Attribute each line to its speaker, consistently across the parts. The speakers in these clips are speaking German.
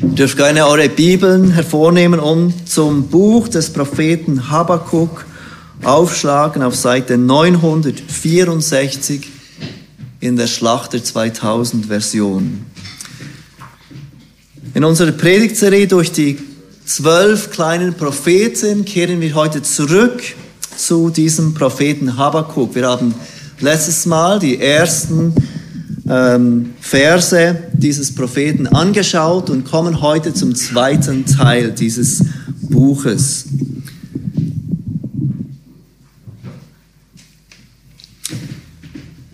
Speaker 1: Ihr dürft gerne eure Bibeln hervornehmen und zum Buch des Propheten Habakkuk aufschlagen auf Seite 964 in der Schlachter 2000 Version. In unserer Predigtserie durch die zwölf kleinen Propheten kehren wir heute zurück zu diesem Propheten Habakkuk. Wir haben letztes Mal die ersten ähm, Verse dieses Propheten angeschaut und kommen heute zum zweiten Teil dieses Buches.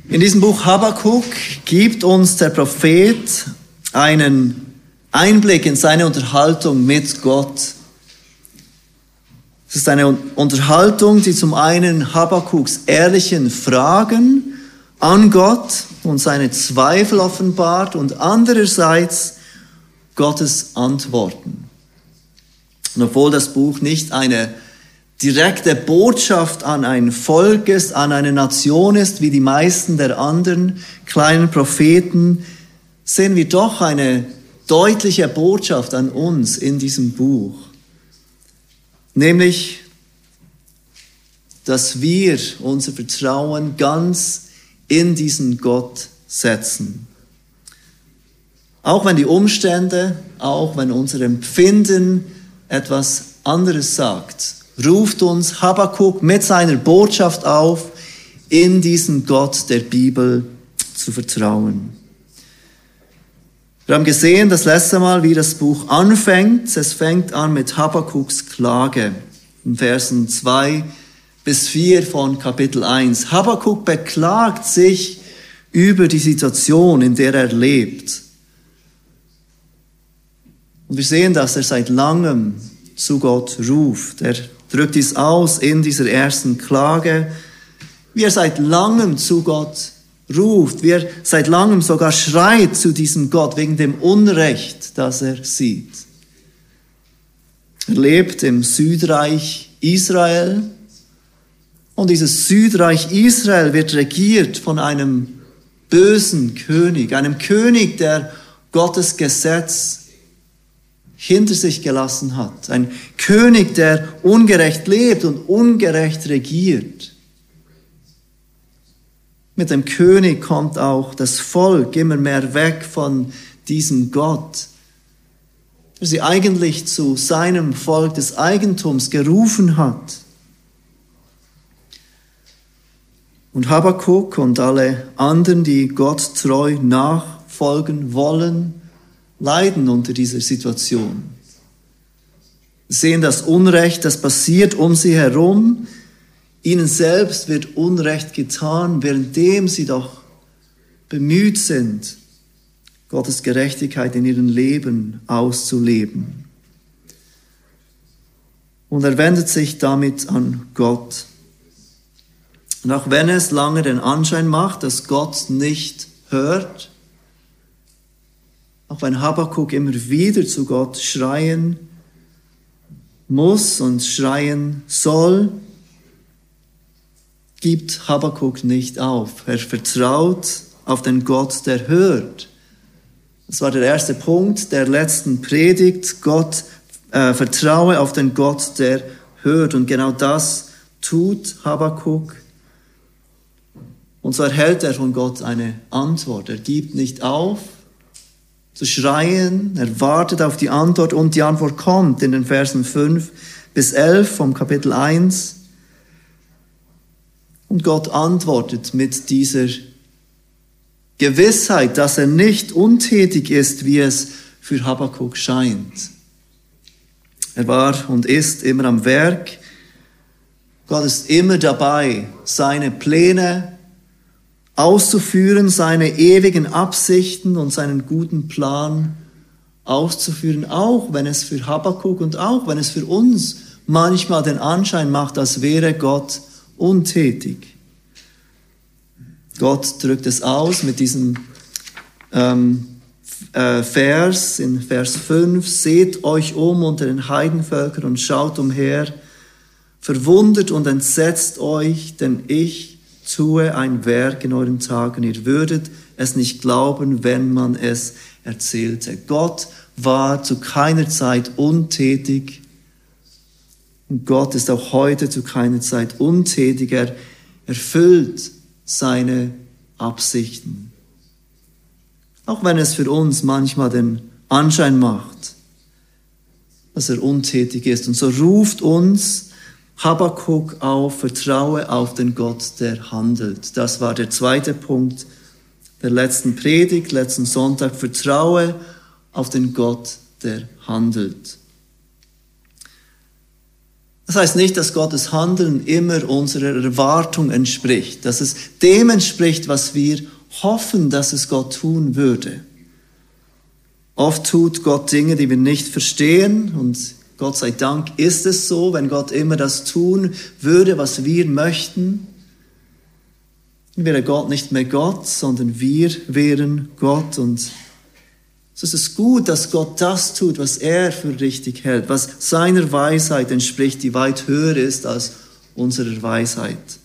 Speaker 1: In diesem Buch Habakkuk gibt uns der Prophet einen Einblick in seine Unterhaltung mit Gott. Es ist eine Unterhaltung, die zum einen Habakkuks ehrlichen Fragen an Gott und seine Zweifel offenbart und andererseits Gottes Antworten. Und obwohl das Buch nicht eine direkte Botschaft an ein Volk ist, an eine Nation ist, wie die meisten der anderen kleinen Propheten, sehen wir doch eine deutliche Botschaft an uns in diesem Buch. Nämlich, dass wir unser Vertrauen ganz in diesen Gott setzen. Auch wenn die Umstände, auch wenn unser Empfinden etwas anderes sagt ruft uns Habakkuk mit seiner Botschaft auf, in diesen Gott der Bibel zu vertrauen. Wir haben gesehen das letzte Mal, wie das Buch anfängt. Es fängt an mit Habakkuks Klage in Versen 2 bis 4 von Kapitel 1. Habakkuk beklagt sich über die Situation, in der er lebt. Und wir sehen, dass er seit langem zu Gott ruft. Er drückt dies aus in dieser ersten Klage, wie er seit langem zu Gott ruft, wie er seit langem sogar schreit zu diesem Gott wegen dem Unrecht, das er sieht. Er lebt im Südreich Israel und dieses Südreich Israel wird regiert von einem bösen König, einem König, der Gottes Gesetz hinter sich gelassen hat. Ein König, der ungerecht lebt und ungerecht regiert. Mit dem König kommt auch das Volk immer mehr weg von diesem Gott, der sie eigentlich zu seinem Volk des Eigentums gerufen hat. Und Habakkuk und alle anderen, die Gott treu nachfolgen wollen, leiden unter dieser Situation. Sehen das Unrecht, das passiert um sie herum. Ihnen selbst wird Unrecht getan, währenddem sie doch bemüht sind, Gottes Gerechtigkeit in ihrem Leben auszuleben. Und er wendet sich damit an Gott. Und auch wenn es lange den Anschein macht, dass Gott nicht hört, auch wenn Habakkuk immer wieder zu Gott schreien muss und schreien soll, gibt Habakkuk nicht auf. Er vertraut auf den Gott, der hört. Das war der erste Punkt der letzten Predigt. Gott, äh, vertraue auf den Gott, der hört. Und genau das tut Habakkuk. Und so erhält er von Gott eine Antwort. Er gibt nicht auf, zu schreien, er wartet auf die Antwort und die Antwort kommt in den Versen 5 bis 11 vom Kapitel 1. Und Gott antwortet mit dieser Gewissheit, dass er nicht untätig ist, wie es für Habakkuk scheint. Er war und ist immer am Werk. Gott ist immer dabei, seine Pläne auszuführen, seine ewigen Absichten und seinen guten Plan auszuführen, auch wenn es für Habakkuk und auch wenn es für uns manchmal den Anschein macht, als wäre Gott untätig. Gott drückt es aus mit diesem ähm, äh, Vers in Vers 5, seht euch um unter den Heidenvölkern und schaut umher, verwundert und entsetzt euch, denn ich tue ein Werk in euren Tagen. Ihr würdet es nicht glauben, wenn man es erzählte. Gott war zu keiner Zeit untätig. Und Gott ist auch heute zu keiner Zeit untätig. Er erfüllt seine Absichten. Auch wenn es für uns manchmal den Anschein macht, dass er untätig ist. Und so ruft uns Habakkuk auf, vertraue auf den Gott, der handelt. Das war der zweite Punkt der letzten Predigt, letzten Sonntag. Vertraue auf den Gott, der handelt. Das heißt nicht, dass Gottes Handeln immer unserer Erwartung entspricht, dass es dem entspricht, was wir hoffen, dass es Gott tun würde. Oft tut Gott Dinge, die wir nicht verstehen und Gott sei Dank ist es so, wenn Gott immer das tun würde, was wir möchten, wäre Gott nicht mehr Gott, sondern wir wären Gott und so ist es gut, dass Gott das tut, was er für richtig hält, was seiner Weisheit entspricht, die weit höher ist als unserer Weisheit.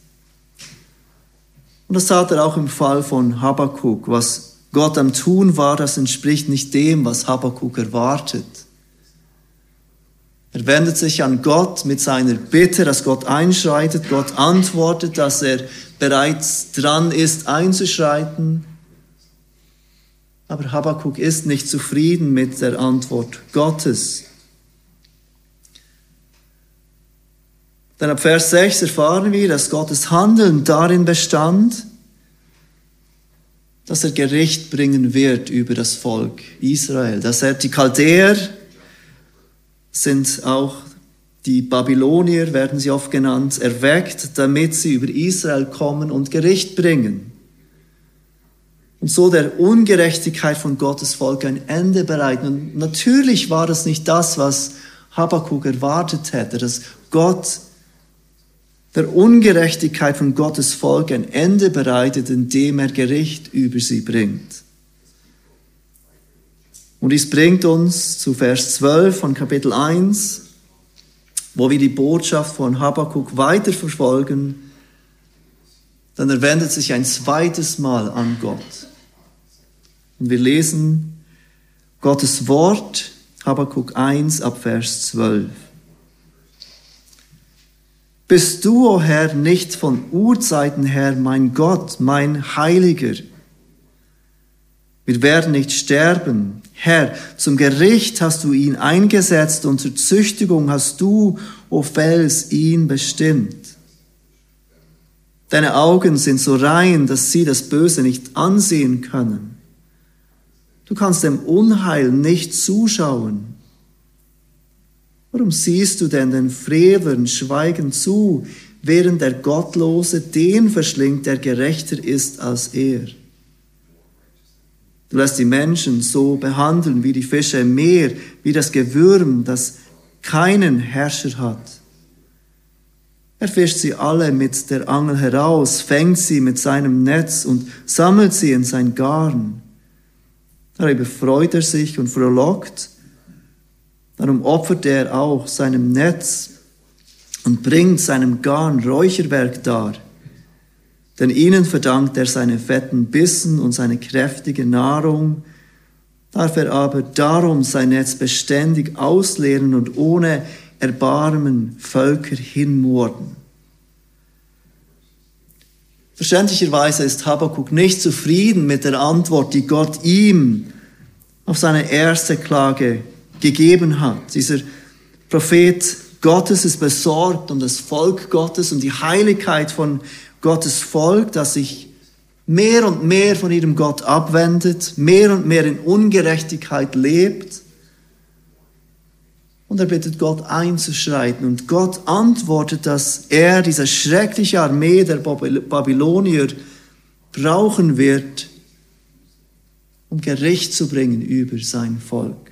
Speaker 1: Und das tat er auch im Fall von Habakkuk. Was Gott am Tun war, das entspricht nicht dem, was Habakkuk erwartet. Er wendet sich an Gott mit seiner Bitte, dass Gott einschreitet. Gott antwortet, dass er bereits dran ist, einzuschreiten. Aber Habakkuk ist nicht zufrieden mit der Antwort Gottes. Denn ab Vers 6 erfahren wir, dass Gottes Handeln darin bestand, dass er Gericht bringen wird über das Volk Israel, dass er die Chaldäer sind auch die Babylonier, werden sie oft genannt, erweckt, damit sie über Israel kommen und Gericht bringen und so der Ungerechtigkeit von Gottes Volk ein Ende bereiten. Und natürlich war das nicht das, was Habakkuk erwartet hätte, dass Gott der Ungerechtigkeit von Gottes Volk ein Ende bereitet, indem er Gericht über sie bringt. Und dies bringt uns zu Vers 12 von Kapitel 1, wo wir die Botschaft von Habakkuk weiter verfolgen. Dann er wendet sich ein zweites Mal an Gott. Und wir lesen Gottes Wort, Habakkuk 1 ab Vers 12. Bist du, o oh Herr, nicht von Urzeiten her mein Gott, mein Heiliger? Wir werden nicht sterben. Herr, zum Gericht hast du ihn eingesetzt und zur Züchtigung hast du, o Fels, ihn bestimmt. Deine Augen sind so rein, dass sie das Böse nicht ansehen können. Du kannst dem Unheil nicht zuschauen. Warum siehst du denn den Frevlern schweigend zu, während der Gottlose den verschlingt, der gerechter ist als er? Du lässt die Menschen so behandeln wie die Fische im Meer, wie das Gewürm, das keinen Herrscher hat. Er fischt sie alle mit der Angel heraus, fängt sie mit seinem Netz und sammelt sie in sein Garn. Darüber freut er sich und frohlockt. Darum opfert er auch seinem Netz und bringt seinem Garn Räucherwerk dar. Denn ihnen verdankt er seine fetten Bissen und seine kräftige Nahrung. Darf er aber darum sein Netz beständig ausleeren und ohne Erbarmen Völker hinmorden. Verständlicherweise ist Habakkuk nicht zufrieden mit der Antwort, die Gott ihm auf seine erste Klage gegeben hat. Dieser Prophet Gottes ist besorgt um das Volk Gottes und die Heiligkeit von Gottes Volk, das sich mehr und mehr von ihrem Gott abwendet, mehr und mehr in Ungerechtigkeit lebt. Und er bittet Gott einzuschreiten. Und Gott antwortet, dass er diese schreckliche Armee der Babylonier brauchen wird, um Gericht zu bringen über sein Volk.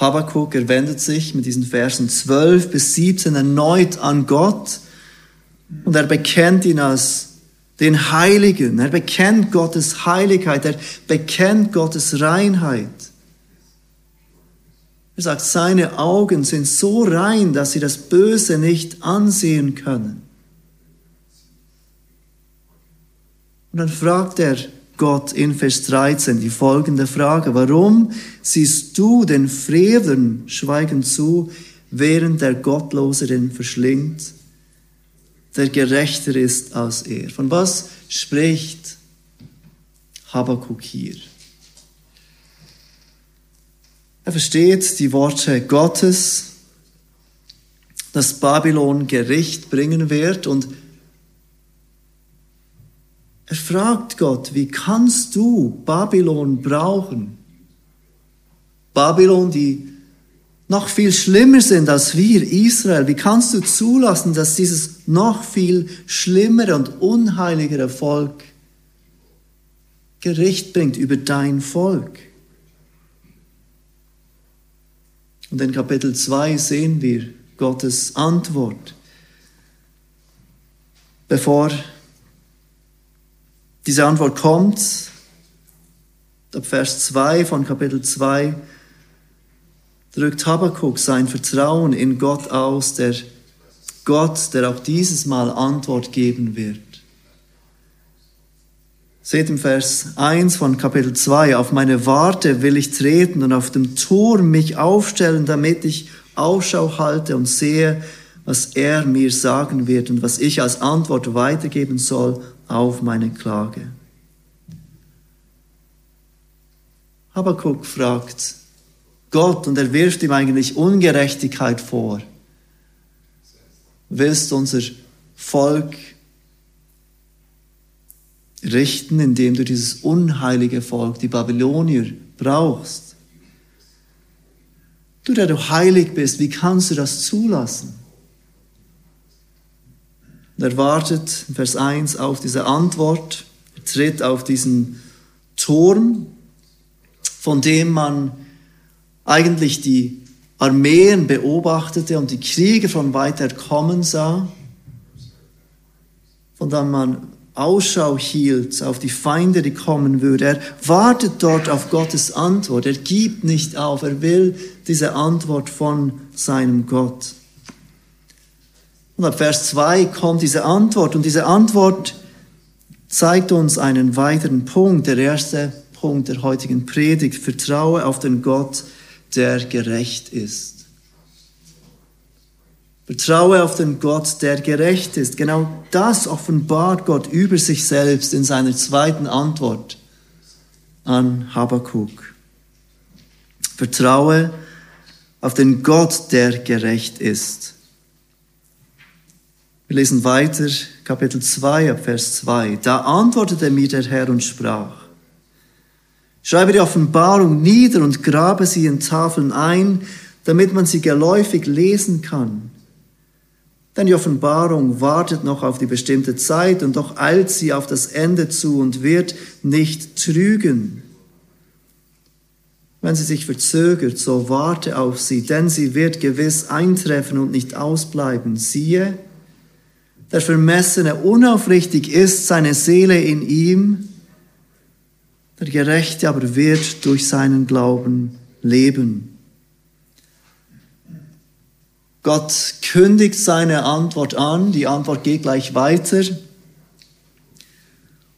Speaker 1: Habakkuk er wendet sich mit diesen Versen 12 bis 17 erneut an Gott und er bekennt ihn als den Heiligen. Er bekennt Gottes Heiligkeit. Er bekennt Gottes Reinheit. Er sagt, seine Augen sind so rein, dass sie das Böse nicht ansehen können. Und dann fragt er Gott in Vers 13 die folgende Frage. Warum siehst du den Frevlern schweigend zu, während der Gottlose den verschlingt, der gerechter ist als er? Von was spricht Habakkuk hier? Er versteht die Worte Gottes, dass Babylon Gericht bringen wird und er fragt Gott, wie kannst du Babylon brauchen? Babylon, die noch viel schlimmer sind als wir, Israel. Wie kannst du zulassen, dass dieses noch viel schlimmere und unheiligere Volk Gericht bringt über dein Volk? Und in Kapitel 2 sehen wir Gottes Antwort. Bevor diese Antwort kommt, ab Vers 2 von Kapitel 2, drückt Habakkuk sein Vertrauen in Gott aus, der Gott, der auch dieses Mal Antwort geben wird. Seht im Vers 1 von Kapitel 2, auf meine Warte will ich treten und auf dem Turm mich aufstellen, damit ich Ausschau halte und sehe, was er mir sagen wird und was ich als Antwort weitergeben soll auf meine Klage. Habakkuk fragt Gott und er wirft ihm eigentlich Ungerechtigkeit vor. Willst du unser Volk richten, indem du dieses unheilige Volk, die Babylonier, brauchst? Du, der du heilig bist, wie kannst du das zulassen? Und er wartet in Vers 1 auf diese Antwort. Er tritt auf diesen Turm, von dem man eigentlich die Armeen beobachtete und die Kriege von weiter kommen sah, von dem man Ausschau hielt auf die Feinde, die kommen würden. Er wartet dort auf Gottes Antwort. Er gibt nicht auf. Er will diese Antwort von seinem Gott. Und ab Vers 2 kommt diese Antwort und diese Antwort zeigt uns einen weiteren Punkt, der erste Punkt der heutigen Predigt. Vertraue auf den Gott, der gerecht ist. Vertraue auf den Gott, der gerecht ist. Genau das offenbart Gott über sich selbst in seiner zweiten Antwort an Habakkuk. Vertraue auf den Gott, der gerecht ist. Wir lesen weiter, Kapitel 2, Vers 2. Da antwortete mir der Herr und sprach, schreibe die Offenbarung nieder und grabe sie in Tafeln ein, damit man sie geläufig lesen kann. Denn die Offenbarung wartet noch auf die bestimmte Zeit und doch eilt sie auf das Ende zu und wird nicht trügen. Wenn sie sich verzögert, so warte auf sie, denn sie wird gewiss eintreffen und nicht ausbleiben. Siehe, der Vermessene unaufrichtig ist seine Seele in ihm, der Gerechte aber wird durch seinen Glauben leben. Gott kündigt seine Antwort an, die Antwort geht gleich weiter.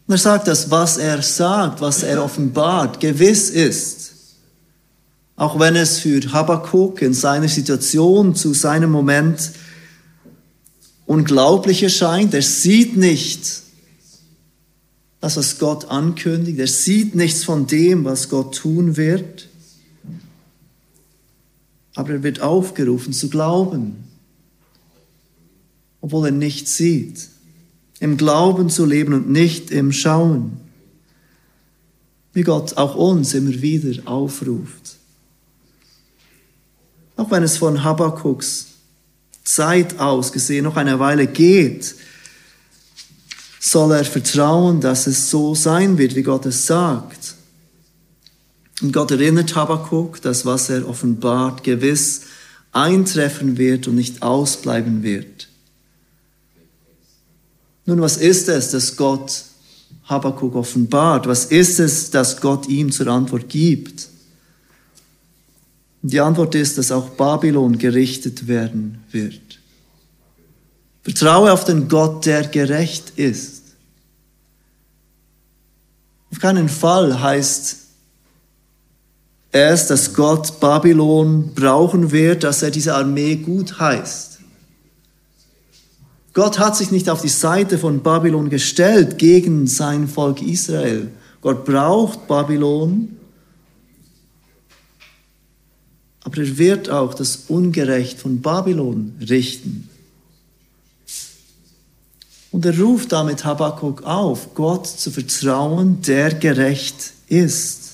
Speaker 1: Und er sagt, dass was er sagt, was er offenbart, gewiss ist. Auch wenn es für Habakkuk in seiner Situation zu seinem Moment unglaublich erscheint. Er sieht nicht das, was Gott ankündigt. Er sieht nichts von dem, was Gott tun wird. Aber er wird aufgerufen zu glauben, obwohl er nichts sieht. Im Glauben zu leben und nicht im Schauen. Wie Gott auch uns immer wieder aufruft. Auch wenn es von Habakkuks Zeit aus gesehen noch eine Weile geht, soll er vertrauen, dass es so sein wird, wie Gott es sagt. Und Gott erinnert Habakkuk, dass was er offenbart gewiss eintreffen wird und nicht ausbleiben wird. Nun, was ist es, dass Gott Habakkuk offenbart? Was ist es, dass Gott ihm zur Antwort gibt? Die Antwort ist, dass auch Babylon gerichtet werden wird. Vertraue auf den Gott, der gerecht ist. Auf keinen Fall heißt es, dass Gott Babylon brauchen wird, dass er diese Armee gut heißt. Gott hat sich nicht auf die Seite von Babylon gestellt gegen sein Volk Israel. Gott braucht Babylon, aber er wird auch das Ungerecht von Babylon richten. Und er ruft damit Habakkuk auf, Gott zu vertrauen, der gerecht ist.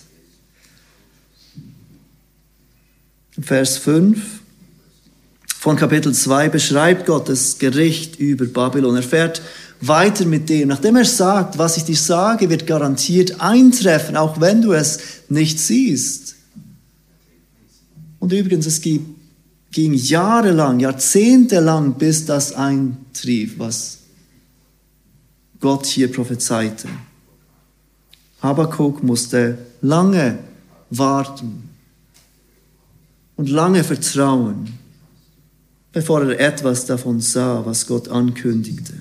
Speaker 1: Vers 5 von Kapitel 2 beschreibt Gott das Gericht über Babylon. Er fährt weiter mit dem. Nachdem er sagt, was ich dir sage, wird garantiert eintreffen, auch wenn du es nicht siehst. Und übrigens, es ging jahrelang, jahrzehntelang, bis das eintrief, was Gott hier prophezeite. Habakkuk musste lange warten und lange vertrauen, bevor er etwas davon sah, was Gott ankündigte.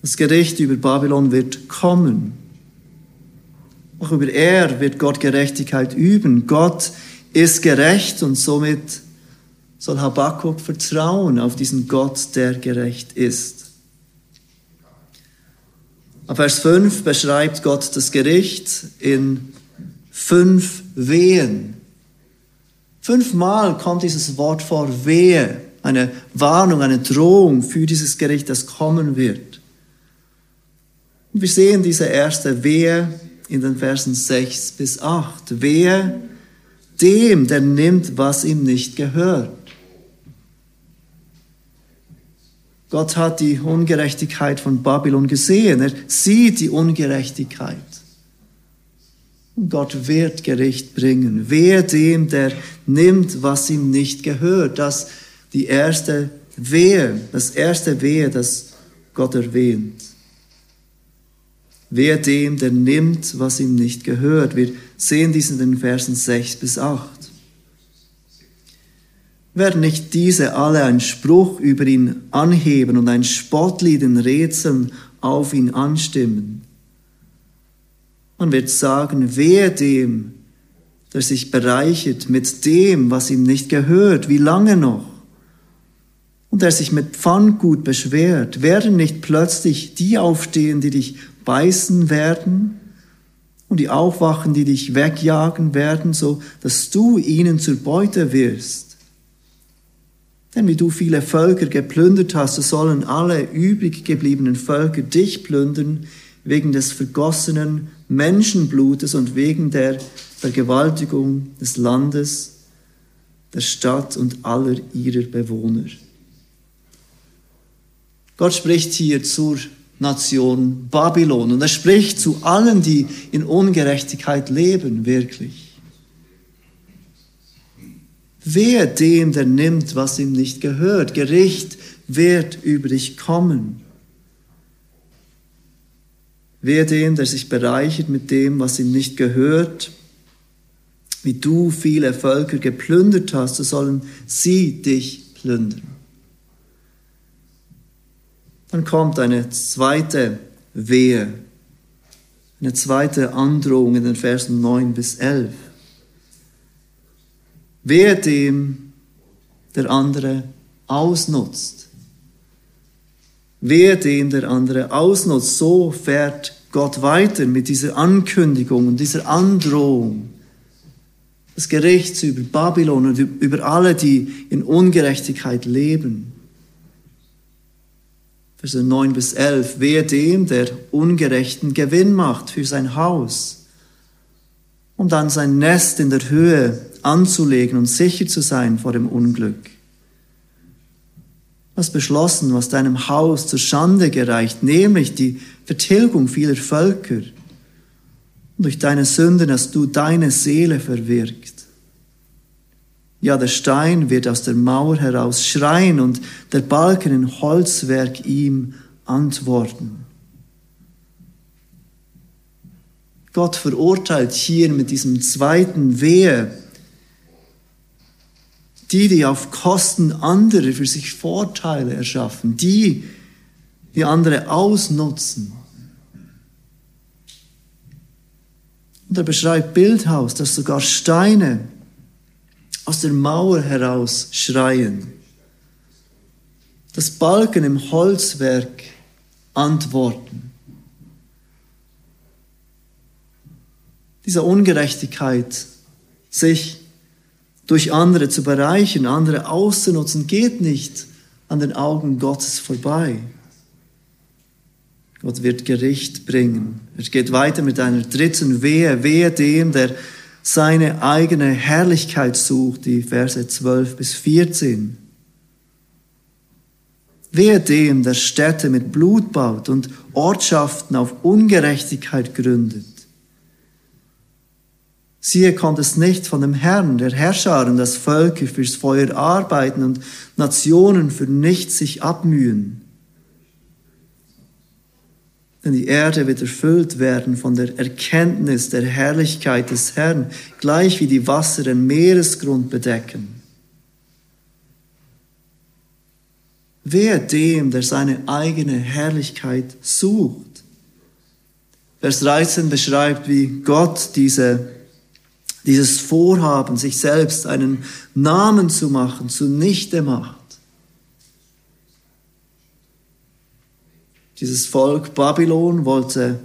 Speaker 1: Das Gericht über Babylon wird kommen. Auch über er wird Gott Gerechtigkeit üben. Gott ist gerecht und somit soll Habakkuk vertrauen auf diesen Gott, der gerecht ist. Ab Vers 5 beschreibt Gott das Gericht in fünf Wehen. Fünfmal kommt dieses Wort vor Wehe, eine Warnung, eine Drohung für dieses Gericht, das kommen wird. Und wir sehen diese erste Wehe in den Versen 6 bis 8. Wehe dem, der nimmt, was ihm nicht gehört. Gott hat die Ungerechtigkeit von Babylon gesehen. Er sieht die Ungerechtigkeit. Und Gott wird Gericht bringen. Wer dem, der nimmt, was ihm nicht gehört. Das die erste Wehe, das erste Wehe, das Gott erwähnt. Wer dem, der nimmt, was ihm nicht gehört. Wir sehen dies in den Versen 6 bis 8. Werden nicht diese alle einen Spruch über ihn anheben und ein Spottlied in Rätseln auf ihn anstimmen? Man wird sagen, wehe dem, der sich bereichert mit dem, was ihm nicht gehört, wie lange noch? Und der sich mit Pfanngut beschwert, werden nicht plötzlich die aufstehen, die dich beißen werden und die aufwachen, die dich wegjagen werden, so dass du ihnen zur Beute wirst? Denn wie du viele Völker geplündert hast, so sollen alle übrig gebliebenen Völker dich plündern wegen des vergossenen Menschenblutes und wegen der Vergewaltigung des Landes, der Stadt und aller ihrer Bewohner. Gott spricht hier zur Nation Babylon und er spricht zu allen, die in Ungerechtigkeit leben, wirklich. Wer dem, der nimmt, was ihm nicht gehört, Gericht wird über dich kommen. Wer dem, der sich bereichert mit dem, was ihm nicht gehört, wie du viele Völker geplündert hast, so sollen sie dich plündern. Dann kommt eine zweite Wehe, eine zweite Androhung in den Versen 9 bis 11. Wer dem der andere ausnutzt, Wer den der andere ausnutzt, so fährt Gott weiter mit dieser Ankündigung und dieser Androhung. Das Gericht über Babylon und über alle, die in Ungerechtigkeit leben. Verse 9 bis 11. Wer dem, der ungerechten Gewinn macht für sein Haus, um dann sein Nest in der Höhe anzulegen und sicher zu sein vor dem Unglück hast beschlossen, was deinem Haus zur Schande gereicht, nämlich die Vertilgung vieler Völker. Und durch deine Sünden hast du deine Seele verwirkt. Ja, der Stein wird aus der Mauer heraus schreien und der Balken in Holzwerk ihm antworten. Gott verurteilt hier mit diesem zweiten Wehe die, die auf Kosten anderer für sich Vorteile erschaffen, die, wie andere ausnutzen. Und er beschreibt Bildhaus, dass sogar Steine aus der Mauer heraus schreien, dass Balken im Holzwerk antworten. Diese Ungerechtigkeit, sich durch andere zu bereichern, andere auszunutzen, geht nicht an den Augen Gottes vorbei. Gott wird Gericht bringen. Er geht weiter mit einer dritten Wehe, Wehe dem, der seine eigene Herrlichkeit sucht, die Verse 12 bis 14. Wehe dem, der Städte mit Blut baut und Ortschaften auf Ungerechtigkeit gründet. Siehe, kommt es nicht von dem Herrn, der Herrscharen, dass Völker fürs Feuer arbeiten und Nationen für nichts sich abmühen. Denn die Erde wird erfüllt werden von der Erkenntnis der Herrlichkeit des Herrn, gleich wie die Wasser den Meeresgrund bedecken. Wer dem, der seine eigene Herrlichkeit sucht. Vers 13 beschreibt, wie Gott diese, dieses Vorhaben, sich selbst einen Namen zu machen, zunichte macht. Dieses Volk Babylon wollte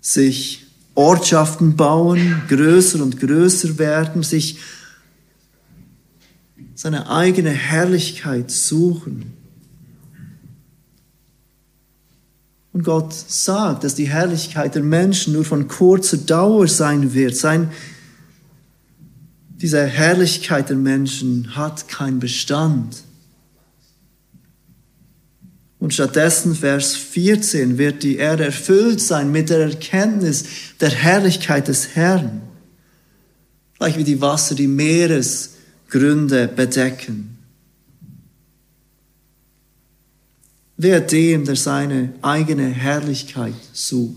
Speaker 1: sich Ortschaften bauen, größer und größer werden, sich seine eigene Herrlichkeit suchen. Und Gott sagt, dass die Herrlichkeit der Menschen nur von kurzer Dauer sein wird. Sein, diese Herrlichkeit der Menschen hat keinen Bestand. Und stattdessen, Vers 14, wird die Erde erfüllt sein mit der Erkenntnis der Herrlichkeit des Herrn. Gleich wie die Wasser die Meeresgründe bedecken. Wer dem, der seine eigene Herrlichkeit sucht.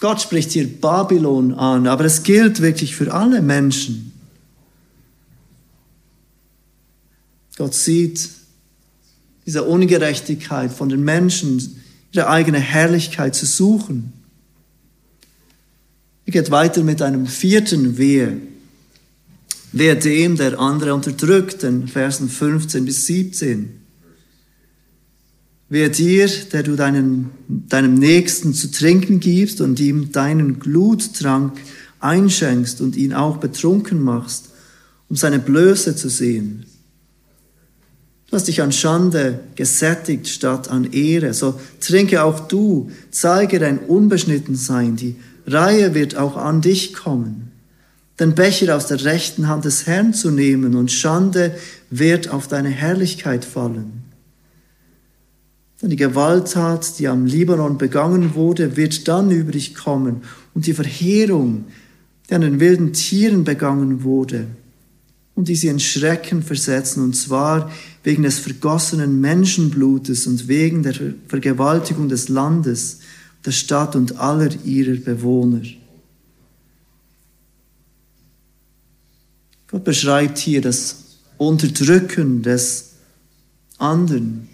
Speaker 1: Gott spricht hier Babylon an, aber es gilt wirklich für alle Menschen. Gott sieht diese Ungerechtigkeit von den Menschen, ihre eigene Herrlichkeit zu suchen. Er geht weiter mit einem vierten Wehe. Wer dem, der andere unterdrückt, in Versen 15 bis 17. Wer dir, der du deinen, deinem Nächsten zu trinken gibst und ihm deinen Gluttrank einschenkst und ihn auch betrunken machst, um seine Blöße zu sehen. Du hast dich an Schande gesättigt statt an Ehre. So trinke auch du, zeige dein Unbeschnittensein. Die Reihe wird auch an dich kommen. Den Becher aus der rechten Hand des Herrn zu nehmen und Schande wird auf deine Herrlichkeit fallen. Denn die Gewalttat, die am Libanon begangen wurde, wird dann über dich kommen und die Verheerung, die an den wilden Tieren begangen wurde, und die sie in Schrecken versetzen, und zwar wegen des vergossenen Menschenblutes und wegen der Vergewaltigung des Landes, der Stadt und aller ihrer Bewohner. Gott beschreibt hier das Unterdrücken des anderen,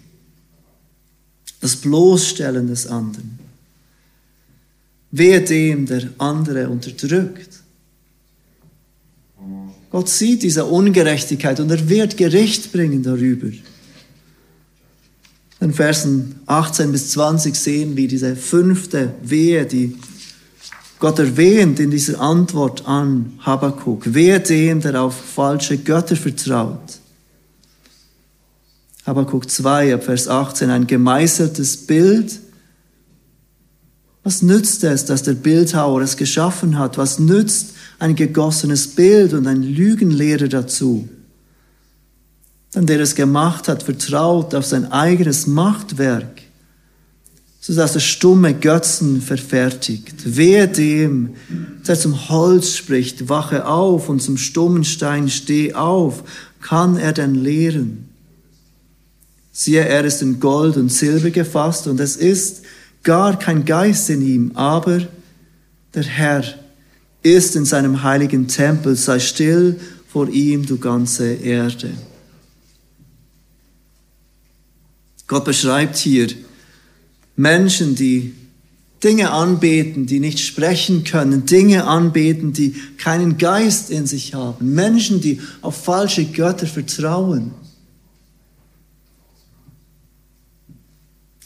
Speaker 1: das Bloßstellen des anderen. Wer dem der andere unterdrückt, Gott sieht diese Ungerechtigkeit und er wird Gericht bringen darüber. In Versen 18 bis 20 sehen wir diese fünfte Wehe, die Gott erwähnt in dieser Antwort an Habakkuk. Wehe dem, der auf falsche Götter vertraut. Habakkuk 2, Vers 18, ein gemeißeltes Bild. Was nützt es, dass der Bildhauer es geschaffen hat? Was nützt ein gegossenes Bild und ein Lügenlehrer dazu. Denn der es gemacht hat, vertraut auf sein eigenes Machtwerk, so dass er stumme Götzen verfertigt. Wehe dem, der zum Holz spricht, wache auf und zum stummen Stein steh auf, kann er denn lehren? Siehe, er ist in Gold und Silber gefasst und es ist gar kein Geist in ihm, aber der Herr ist in seinem heiligen Tempel, sei still vor ihm, du ganze Erde. Gott beschreibt hier Menschen, die Dinge anbeten, die nicht sprechen können, Dinge anbeten, die keinen Geist in sich haben, Menschen, die auf falsche Götter vertrauen.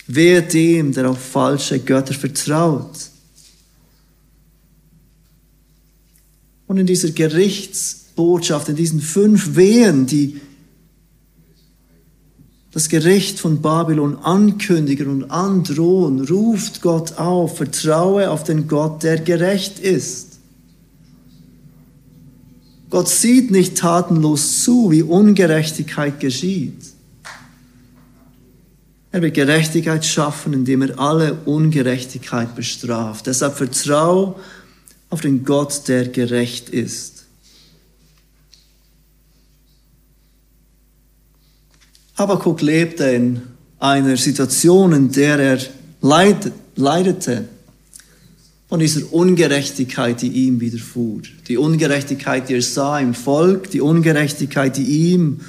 Speaker 1: Wer dem, der auf falsche Götter vertraut. Und in dieser Gerichtsbotschaft, in diesen fünf Wehen, die das Gericht von Babylon ankündigen und androhen, ruft Gott auf, vertraue auf den Gott, der gerecht ist. Gott sieht nicht tatenlos zu, wie Ungerechtigkeit geschieht. Er wird Gerechtigkeit schaffen, indem er alle Ungerechtigkeit bestraft. Deshalb vertraue auf den Gott, der gerecht ist. Habakuk lebte in einer Situation, in der er leid, leidete von dieser Ungerechtigkeit, die ihm widerfuhr. Die Ungerechtigkeit, die er sah im Volk, die Ungerechtigkeit, die ihm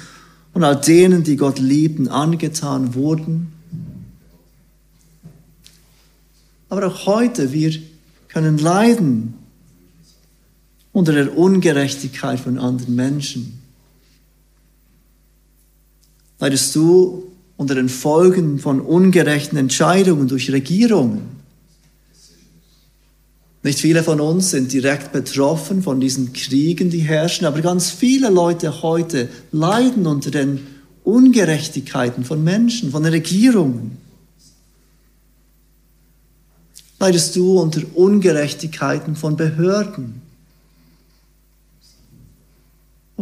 Speaker 1: und all denen, die Gott liebten, angetan wurden. Aber auch heute, wir können leiden unter der Ungerechtigkeit von anderen Menschen leidest du unter den Folgen von ungerechten Entscheidungen durch Regierungen. Nicht viele von uns sind direkt betroffen von diesen Kriegen, die herrschen, aber ganz viele Leute heute leiden unter den Ungerechtigkeiten von Menschen, von Regierungen. Leidest du unter Ungerechtigkeiten von Behörden?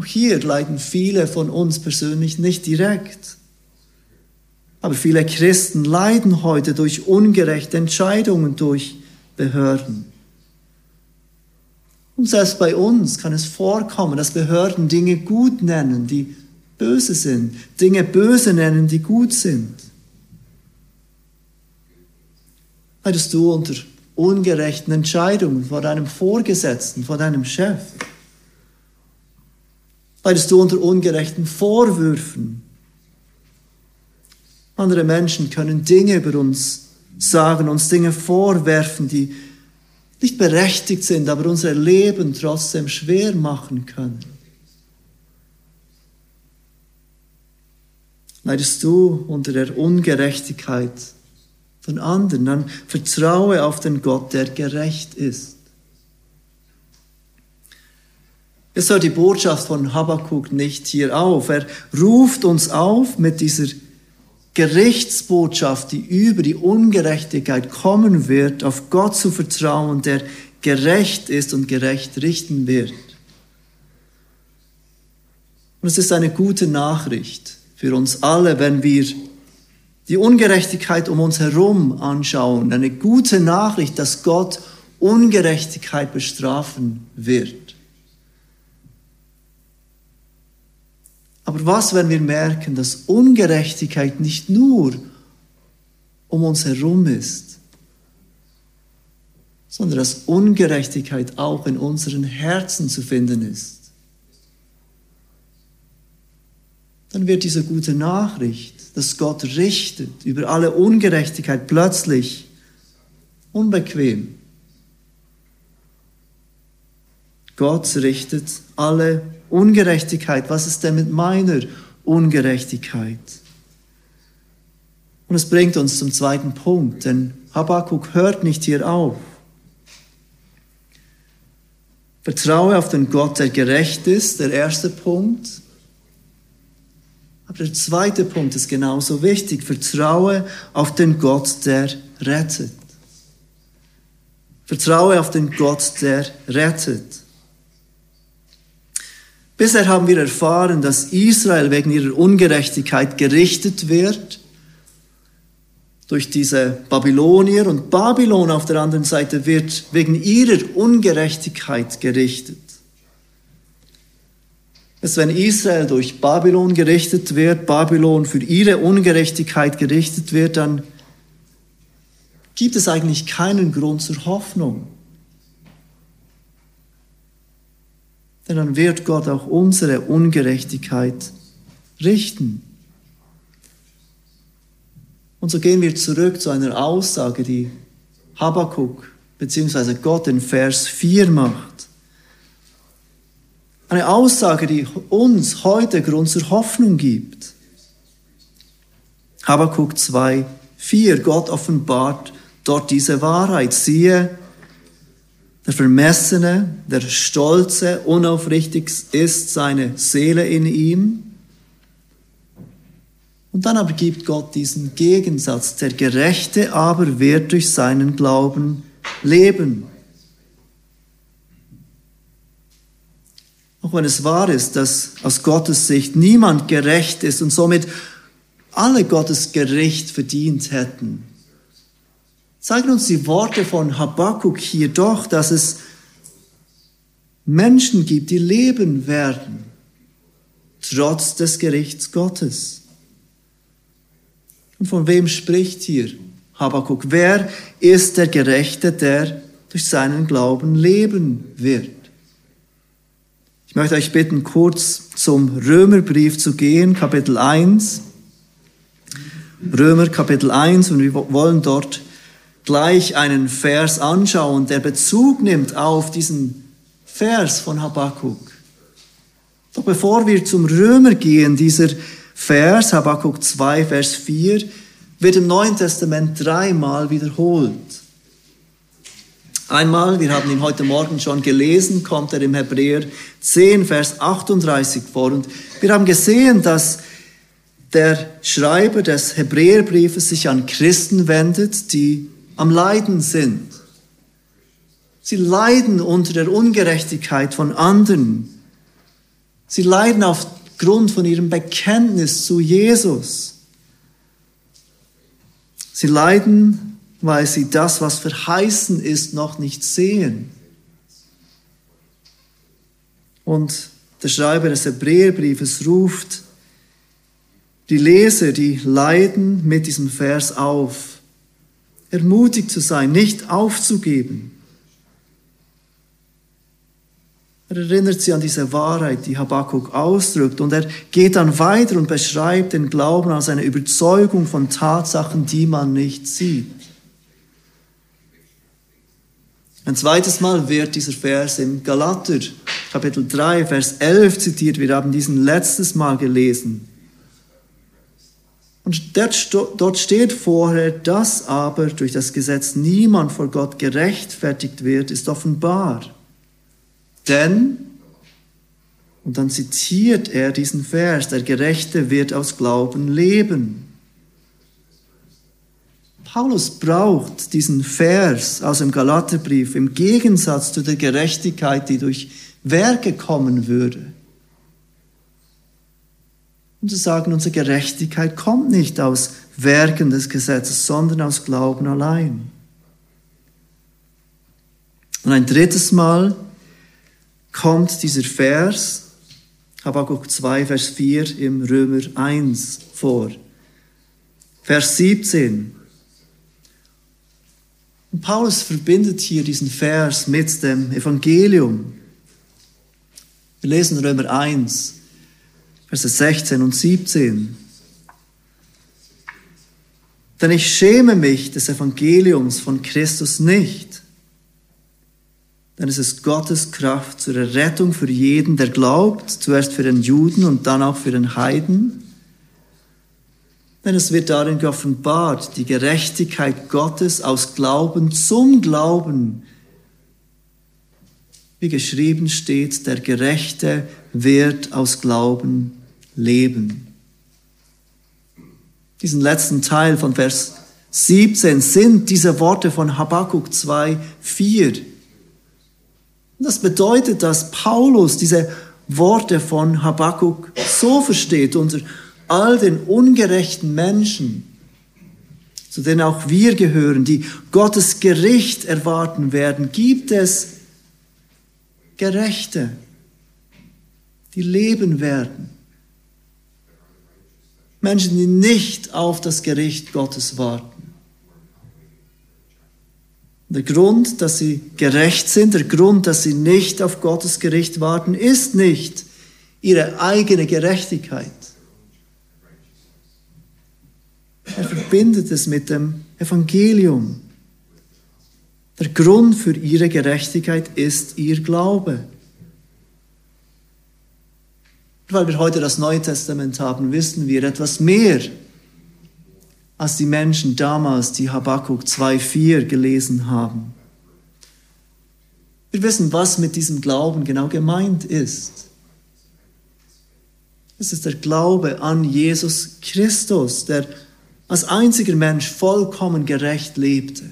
Speaker 1: Auch hier leiden viele von uns persönlich nicht direkt. Aber viele Christen leiden heute durch ungerechte Entscheidungen durch Behörden. Und selbst bei uns kann es vorkommen, dass Behörden Dinge gut nennen, die böse sind, Dinge böse nennen, die gut sind. Leidest du unter ungerechten Entscheidungen vor deinem Vorgesetzten, vor deinem Chef? Leidest du unter ungerechten Vorwürfen. Andere Menschen können Dinge über uns sagen, uns Dinge vorwerfen, die nicht berechtigt sind, aber unser Leben trotzdem schwer machen können. Leidest du unter der Ungerechtigkeit von anderen, dann vertraue auf den Gott, der gerecht ist. Es hört die Botschaft von Habakkuk nicht hier auf. Er ruft uns auf mit dieser Gerichtsbotschaft, die über die Ungerechtigkeit kommen wird, auf Gott zu vertrauen, der gerecht ist und gerecht richten wird. Und es ist eine gute Nachricht für uns alle, wenn wir die Ungerechtigkeit um uns herum anschauen. Eine gute Nachricht, dass Gott Ungerechtigkeit bestrafen wird. Aber was, wenn wir merken, dass Ungerechtigkeit nicht nur um uns herum ist, sondern dass Ungerechtigkeit auch in unseren Herzen zu finden ist? Dann wird diese gute Nachricht, dass Gott richtet über alle Ungerechtigkeit plötzlich unbequem. Gott richtet alle Ungerechtigkeit. Was ist denn mit meiner Ungerechtigkeit? Und es bringt uns zum zweiten Punkt, denn Habakkuk hört nicht hier auf. Vertraue auf den Gott, der gerecht ist, der erste Punkt. Aber der zweite Punkt ist genauso wichtig. Vertraue auf den Gott, der rettet. Vertraue auf den Gott, der rettet. Bisher haben wir erfahren, dass Israel wegen ihrer Ungerechtigkeit gerichtet wird durch diese Babylonier und Babylon auf der anderen Seite wird wegen ihrer Ungerechtigkeit gerichtet. Dass wenn Israel durch Babylon gerichtet wird, Babylon für ihre Ungerechtigkeit gerichtet wird, dann gibt es eigentlich keinen Grund zur Hoffnung. Dann wird Gott auch unsere Ungerechtigkeit richten. Und so gehen wir zurück zu einer Aussage, die Habakkuk bzw. Gott in Vers 4 macht. Eine Aussage, die uns heute Grund zur Hoffnung gibt. Habakkuk 2, 4. Gott offenbart dort diese Wahrheit. Siehe, der Vermessene, der Stolze, unaufrichtig ist seine Seele in ihm. Und dann aber gibt Gott diesen Gegensatz. Der Gerechte aber wird durch seinen Glauben leben. Auch wenn es wahr ist, dass aus Gottes Sicht niemand gerecht ist und somit alle Gottes Gericht verdient hätten, zeigen uns die Worte von Habakkuk hier doch, dass es Menschen gibt, die leben werden, trotz des Gerichts Gottes. Und von wem spricht hier Habakkuk? Wer ist der Gerechte, der durch seinen Glauben leben wird? Ich möchte euch bitten, kurz zum Römerbrief zu gehen, Kapitel 1. Römer Kapitel 1 und wir wollen dort gleich einen Vers anschauen, der Bezug nimmt auf diesen Vers von Habakkuk. Doch bevor wir zum Römer gehen, dieser Vers, Habakkuk 2, Vers 4, wird im Neuen Testament dreimal wiederholt. Einmal, wir haben ihn heute Morgen schon gelesen, kommt er im Hebräer 10, Vers 38 vor. Und wir haben gesehen, dass der Schreiber des Hebräerbriefes sich an Christen wendet, die am Leiden sind. Sie leiden unter der Ungerechtigkeit von anderen. Sie leiden aufgrund von ihrem Bekenntnis zu Jesus. Sie leiden weil sie das, was verheißen ist, noch nicht sehen. Und der Schreiber des Hebräerbriefes ruft die Leser, die leiden mit diesem Vers auf, ermutigt zu sein, nicht aufzugeben. Er erinnert sie an diese Wahrheit, die Habakkuk ausdrückt, und er geht dann weiter und beschreibt den Glauben als eine Überzeugung von Tatsachen, die man nicht sieht. Ein zweites Mal wird dieser Vers im Galater, Kapitel 3, Vers 11 zitiert. Wir haben diesen letztes Mal gelesen. Und dort steht vorher, dass aber durch das Gesetz niemand vor Gott gerechtfertigt wird, ist offenbar. Denn, und dann zitiert er diesen Vers, der Gerechte wird aus Glauben leben. Paulus braucht diesen Vers aus dem Galaterbrief im Gegensatz zu der Gerechtigkeit, die durch Werke kommen würde. Und zu sagen, unsere Gerechtigkeit kommt nicht aus Werken des Gesetzes, sondern aus Glauben allein. Und ein drittes Mal kommt dieser Vers, Habakkuk 2, Vers 4 im Römer 1 vor. Vers 17. Und Paulus verbindet hier diesen Vers mit dem Evangelium. Wir lesen Römer 1, Verse 16 und 17. Denn ich schäme mich des Evangeliums von Christus nicht, denn es ist Gottes Kraft zur Errettung für jeden, der glaubt, zuerst für den Juden und dann auch für den Heiden. Denn es wird darin geoffenbart, die Gerechtigkeit Gottes aus Glauben zum Glauben. Wie geschrieben steht, der Gerechte wird aus Glauben leben. Diesen letzten Teil von Vers 17 sind diese Worte von Habakkuk 2, 4. Das bedeutet, dass Paulus diese Worte von Habakkuk so versteht, unter all den ungerechten Menschen, zu denen auch wir gehören, die Gottes Gericht erwarten werden, gibt es Gerechte, die leben werden. Menschen, die nicht auf das Gericht Gottes warten. Der Grund, dass sie gerecht sind, der Grund, dass sie nicht auf Gottes Gericht warten, ist nicht ihre eigene Gerechtigkeit. Er verbindet es mit dem Evangelium. Der Grund für ihre Gerechtigkeit ist ihr Glaube. Weil wir heute das Neue Testament haben, wissen wir etwas mehr, als die Menschen damals, die Habakkuk 2,4 gelesen haben. Wir wissen, was mit diesem Glauben genau gemeint ist. Es ist der Glaube an Jesus Christus, der als einziger Mensch vollkommen gerecht lebte,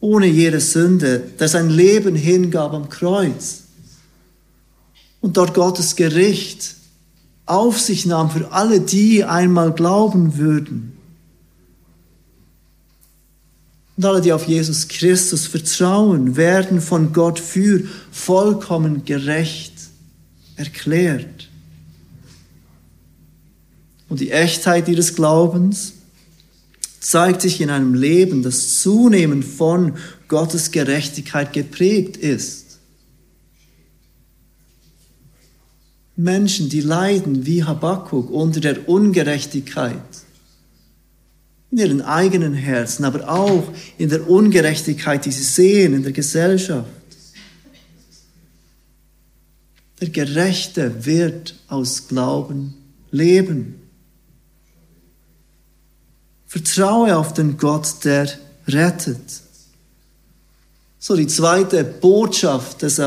Speaker 1: ohne jede Sünde, der sein Leben hingab am Kreuz und dort Gottes Gericht auf sich nahm für alle, die einmal glauben würden. Und alle, die auf Jesus Christus vertrauen, werden von Gott für vollkommen gerecht erklärt. Und die Echtheit ihres Glaubens zeigt sich in einem Leben, das zunehmend von Gottes Gerechtigkeit geprägt ist. Menschen, die leiden wie Habakkuk unter der Ungerechtigkeit in ihren eigenen Herzen, aber auch in der Ungerechtigkeit, die sie sehen in der Gesellschaft. Der Gerechte wird aus Glauben leben. Vertraue auf den Gott, der rettet. So die zweite Botschaft des,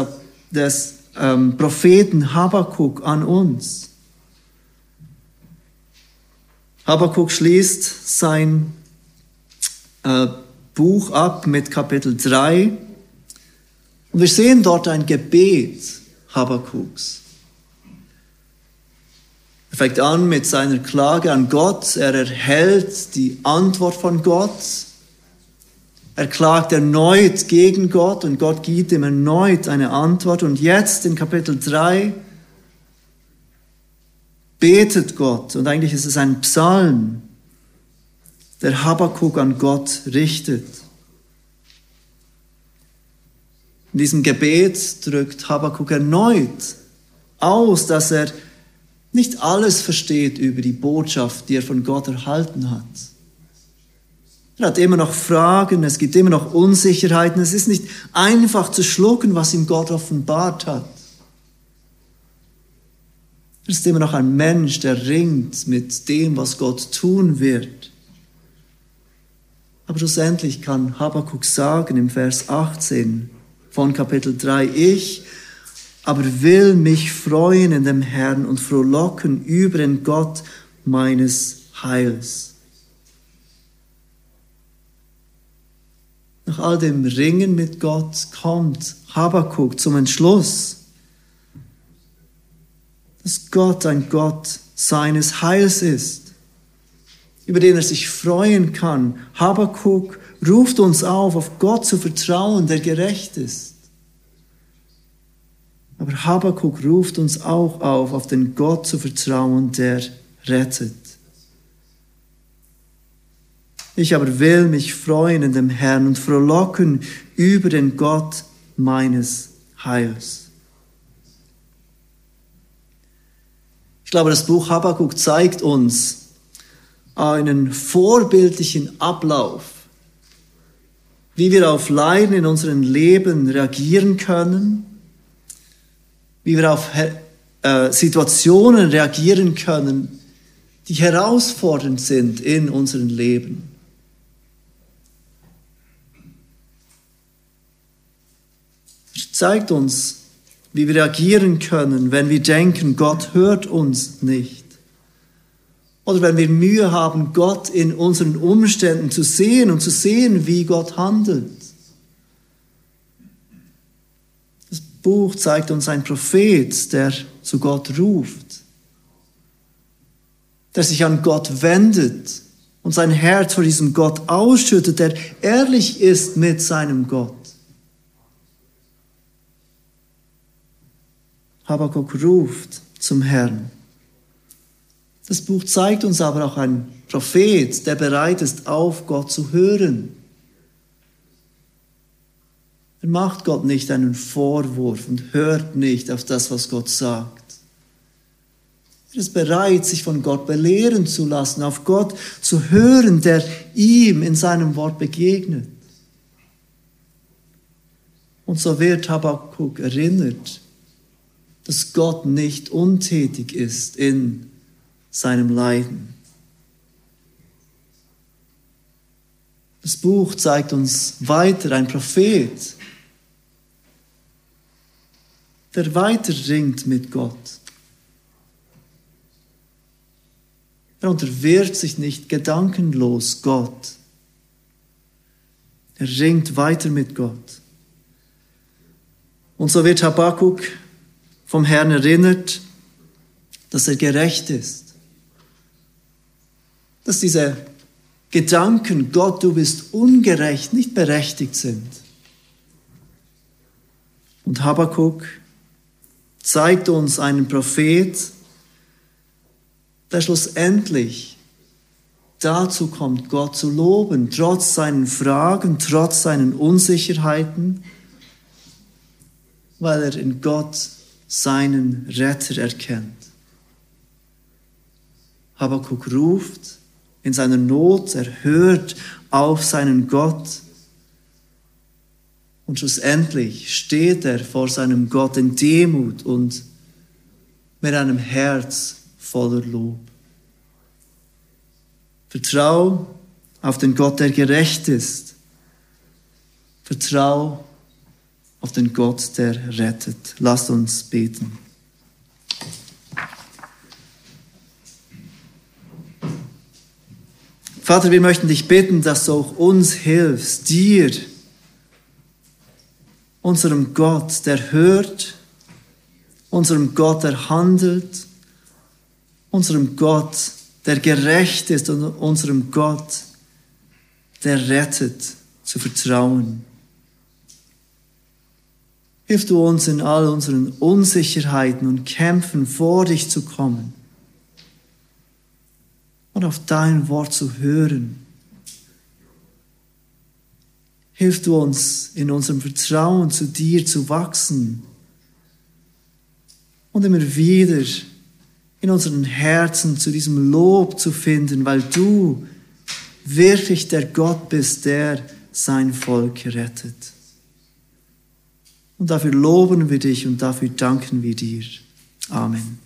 Speaker 1: des ähm, Propheten Habakkuk an uns. Habakkuk schließt sein äh, Buch ab mit Kapitel 3 und wir sehen dort ein Gebet Habakkuks. Er fängt an mit seiner Klage an Gott, er erhält die Antwort von Gott er klagt erneut gegen Gott und Gott gibt ihm erneut eine Antwort. Und jetzt in Kapitel 3 betet Gott, und eigentlich ist es ein Psalm, der Habakkuk an Gott richtet. In diesem Gebet drückt Habakkuk erneut aus, dass er nicht alles versteht über die Botschaft, die er von Gott erhalten hat. Er hat immer noch Fragen, es gibt immer noch Unsicherheiten. Es ist nicht einfach zu schlucken, was ihm Gott offenbart hat. Er ist immer noch ein Mensch, der ringt mit dem, was Gott tun wird. Aber schlussendlich kann Habakkuk sagen im Vers 18 von Kapitel 3, ich aber will mich freuen in dem Herrn und frohlocken über den Gott meines Heils. Nach all dem Ringen mit Gott kommt Habakkuk zum Entschluss, dass Gott ein Gott seines Heils ist, über den er sich freuen kann. Habakkuk ruft uns auf, auf Gott zu vertrauen, der gerecht ist. Aber Habakkuk ruft uns auch auf, auf den Gott zu vertrauen, der rettet. Ich aber will mich freuen in dem Herrn und frohlocken über den Gott meines Heils. Ich glaube, das Buch Habakkuk zeigt uns einen vorbildlichen Ablauf, wie wir auf Leiden in unserem Leben reagieren können, wie wir auf äh, Situationen reagieren können, die herausfordernd sind in unserem Leben. Zeigt uns, wie wir reagieren können, wenn wir denken, Gott hört uns nicht. Oder wenn wir Mühe haben, Gott in unseren Umständen zu sehen und zu sehen, wie Gott handelt. Das Buch zeigt uns einen Prophet, der zu Gott ruft, der sich an Gott wendet und sein Herz vor diesem Gott ausschüttet, der ehrlich ist mit seinem Gott. Habakkuk ruft zum Herrn. Das Buch zeigt uns aber auch einen Prophet, der bereit ist, auf Gott zu hören. Er macht Gott nicht einen Vorwurf und hört nicht auf das, was Gott sagt. Er ist bereit, sich von Gott belehren zu lassen, auf Gott zu hören, der ihm in seinem Wort begegnet. Und so wird Habakkuk erinnert, dass Gott nicht untätig ist in seinem Leiden. Das Buch zeigt uns weiter ein Prophet, der weiter ringt mit Gott. Er unterwirft sich nicht gedankenlos Gott. Er ringt weiter mit Gott. Und so wird Habakkuk vom Herrn erinnert, dass er gerecht ist. Dass diese Gedanken, Gott, du bist ungerecht, nicht berechtigt sind. Und Habakkuk zeigt uns einen Prophet, der schlussendlich dazu kommt, Gott zu loben, trotz seinen Fragen, trotz seinen Unsicherheiten, weil er in Gott seinen Retter erkennt. Habakkuk ruft in seiner Not, er hört auf seinen Gott und schlussendlich steht er vor seinem Gott in Demut und mit einem Herz voller Lob. Vertrau auf den Gott, der gerecht ist. Vertrau auf den Gott, der rettet. Lasst uns beten. Vater, wir möchten dich bitten, dass du auch uns hilfst, dir, unserem Gott, der hört, unserem Gott, der handelt, unserem Gott, der gerecht ist und unserem Gott, der rettet, zu vertrauen. Hilf du uns in all unseren Unsicherheiten und Kämpfen vor dich zu kommen und auf dein Wort zu hören. Hilf du uns in unserem Vertrauen zu dir zu wachsen und immer wieder in unseren Herzen zu diesem Lob zu finden, weil du wirklich der Gott bist, der sein Volk rettet. Und dafür loben wir dich und dafür danken wir dir. Amen.